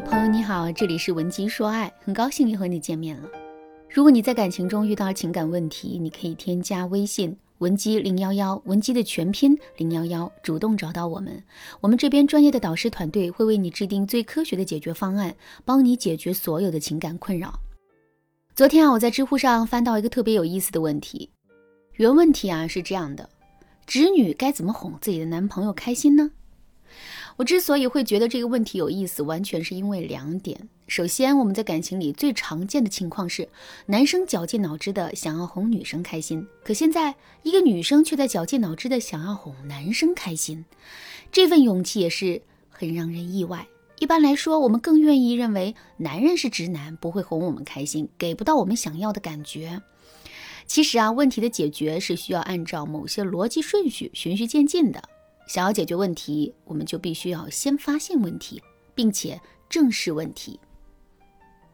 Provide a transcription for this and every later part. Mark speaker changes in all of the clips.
Speaker 1: 朋友你好，这里是文姬说爱，很高兴又和你见面了。如果你在感情中遇到情感问题，你可以添加微信文姬零幺幺，文姬的全拼零幺幺，主动找到我们，我们这边专业的导师团队会为你制定最科学的解决方案，帮你解决所有的情感困扰。昨天啊，我在知乎上翻到一个特别有意思的问题，原问题啊是这样的：直女该怎么哄自己的男朋友开心呢？我之所以会觉得这个问题有意思，完全是因为两点。首先，我们在感情里最常见的情况是，男生绞尽脑汁的想要哄女生开心，可现在一个女生却在绞尽脑汁的想要哄男生开心，这份勇气也是很让人意外。一般来说，我们更愿意认为男人是直男，不会哄我们开心，给不到我们想要的感觉。其实啊，问题的解决是需要按照某些逻辑顺序循序渐进的。想要解决问题，我们就必须要先发现问题，并且正视问题。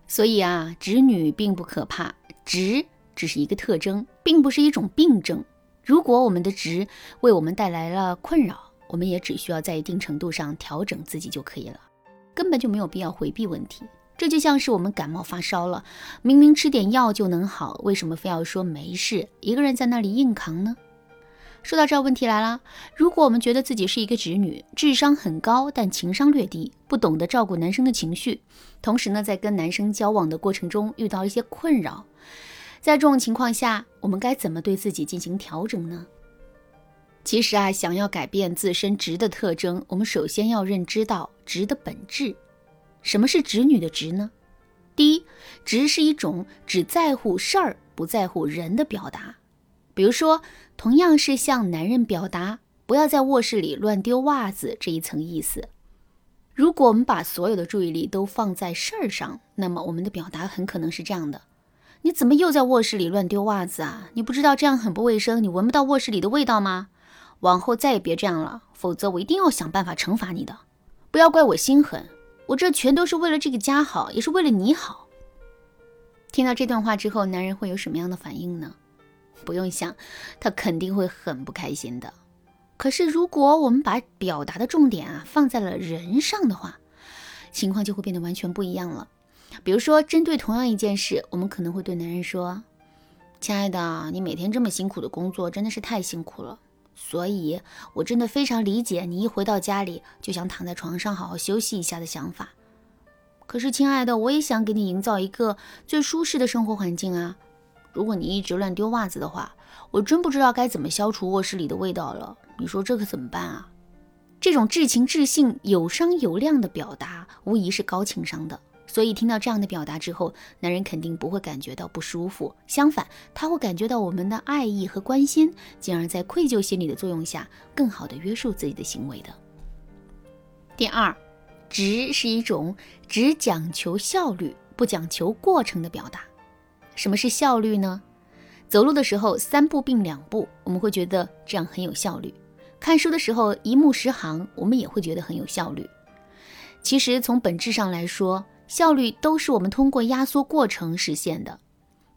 Speaker 1: 所以啊，直女并不可怕，直只是一个特征，并不是一种病症。如果我们的直为我们带来了困扰，我们也只需要在一定程度上调整自己就可以了，根本就没有必要回避问题。这就像是我们感冒发烧了，明明吃点药就能好，为什么非要说没事，一个人在那里硬扛呢？说到这儿，问题来了。如果我们觉得自己是一个直女，智商很高，但情商略低，不懂得照顾男生的情绪，同时呢，在跟男生交往的过程中遇到一些困扰，在这种情况下，我们该怎么对自己进行调整呢？其实啊，想要改变自身直的特征，我们首先要认知到直的本质。什么是直女的直呢？第一，直是一种只在乎事儿不在乎人的表达。比如说，同样是向男人表达不要在卧室里乱丢袜子这一层意思。如果我们把所有的注意力都放在事儿上，那么我们的表达很可能是这样的：你怎么又在卧室里乱丢袜子啊？你不知道这样很不卫生？你闻不到卧室里的味道吗？往后再也别这样了，否则我一定要想办法惩罚你的。不要怪我心狠，我这全都是为了这个家好，也是为了你好。听到这段话之后，男人会有什么样的反应呢？不用想，他肯定会很不开心的。可是，如果我们把表达的重点啊放在了人上的话，情况就会变得完全不一样了。比如说，针对同样一件事，我们可能会对男人说：“亲爱的，你每天这么辛苦的工作，真的是太辛苦了。所以，我真的非常理解你一回到家里就想躺在床上好好休息一下的想法。可是，亲爱的，我也想给你营造一个最舒适的生活环境啊。”如果你一直乱丢袜子的话，我真不知道该怎么消除卧室里的味道了。你说这可怎么办啊？这种至情至性、有商有量的表达，无疑是高情商的。所以听到这样的表达之后，男人肯定不会感觉到不舒服，相反，他会感觉到我们的爱意和关心，进而，在愧疚心理的作用下，更好的约束自己的行为的。第二，直是一种只讲求效率，不讲求过程的表达。什么是效率呢？走路的时候三步并两步，我们会觉得这样很有效率；看书的时候一目十行，我们也会觉得很有效率。其实从本质上来说，效率都是我们通过压缩过程实现的。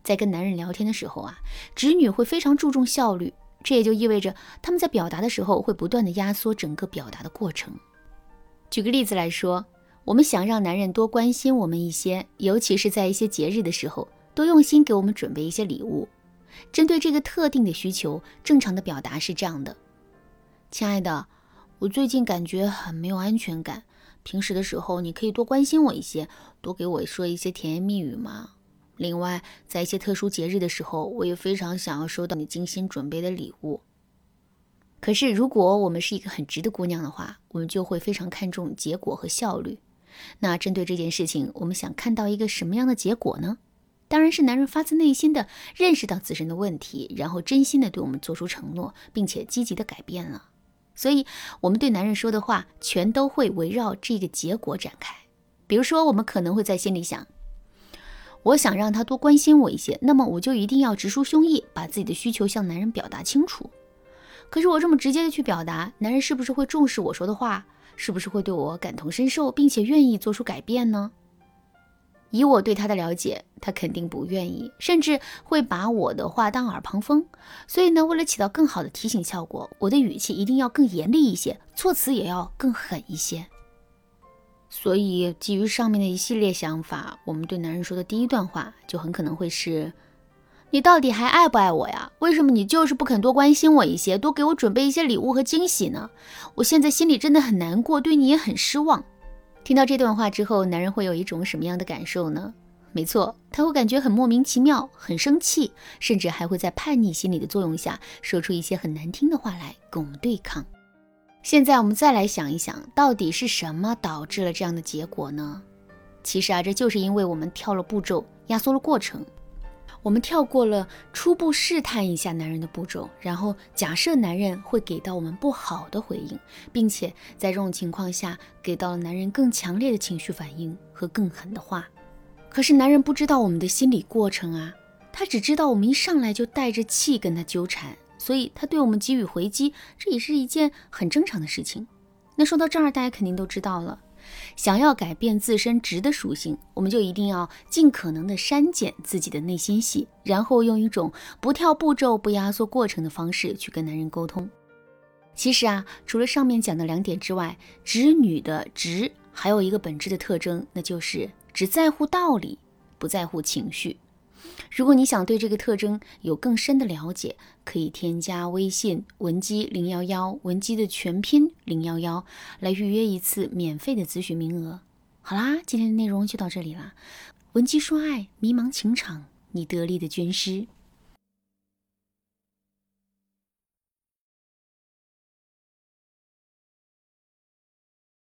Speaker 1: 在跟男人聊天的时候啊，直女会非常注重效率，这也就意味着他们在表达的时候会不断的压缩整个表达的过程。举个例子来说，我们想让男人多关心我们一些，尤其是在一些节日的时候。多用心给我们准备一些礼物。针对这个特定的需求，正常的表达是这样的：亲爱的，我最近感觉很没有安全感。平时的时候，你可以多关心我一些，多给我说一些甜言蜜语吗？另外，在一些特殊节日的时候，我也非常想要收到你精心准备的礼物。可是，如果我们是一个很直的姑娘的话，我们就会非常看重结果和效率。那针对这件事情，我们想看到一个什么样的结果呢？当然是男人发自内心的认识到自身的问题，然后真心的对我们做出承诺，并且积极的改变了。所以，我们对男人说的话，全都会围绕这个结果展开。比如说，我们可能会在心里想：我想让他多关心我一些，那么我就一定要直抒胸臆，把自己的需求向男人表达清楚。可是，我这么直接的去表达，男人是不是会重视我说的话？是不是会对我感同身受，并且愿意做出改变呢？以我对他的了解，他肯定不愿意，甚至会把我的话当耳旁风。所以呢，为了起到更好的提醒效果，我的语气一定要更严厉一些，措辞也要更狠一些。所以基于上面的一系列想法，我们对男人说的第一段话就很可能会是：你到底还爱不爱我呀？为什么你就是不肯多关心我一些，多给我准备一些礼物和惊喜呢？我现在心里真的很难过，对你也很失望。听到这段话之后，男人会有一种什么样的感受呢？没错，他会感觉很莫名其妙，很生气，甚至还会在叛逆心理的作用下，说出一些很难听的话来跟我们对抗。现在我们再来想一想，到底是什么导致了这样的结果呢？其实啊，这就是因为我们跳了步骤，压缩了过程。我们跳过了初步试探一下男人的步骤，然后假设男人会给到我们不好的回应，并且在这种情况下，给到了男人更强烈的情绪反应和更狠的话。可是男人不知道我们的心理过程啊，他只知道我们一上来就带着气跟他纠缠，所以他对我们给予回击，这也是一件很正常的事情。那说到这儿，大家肯定都知道了，想要改变自身直的属性，我们就一定要尽可能的删减自己的内心戏，然后用一种不跳步骤、不压缩过程的方式去跟男人沟通。其实啊，除了上面讲的两点之外，直女的直还有一个本质的特征，那就是。只在乎道理，不在乎情绪。如果你想对这个特征有更深的了解，可以添加微信文姬零幺幺，文姬的全拼零幺幺，来预约一次免费的咨询名额。好啦，今天的内容就到这里啦。文姬说爱，迷茫情场，你得力的军师。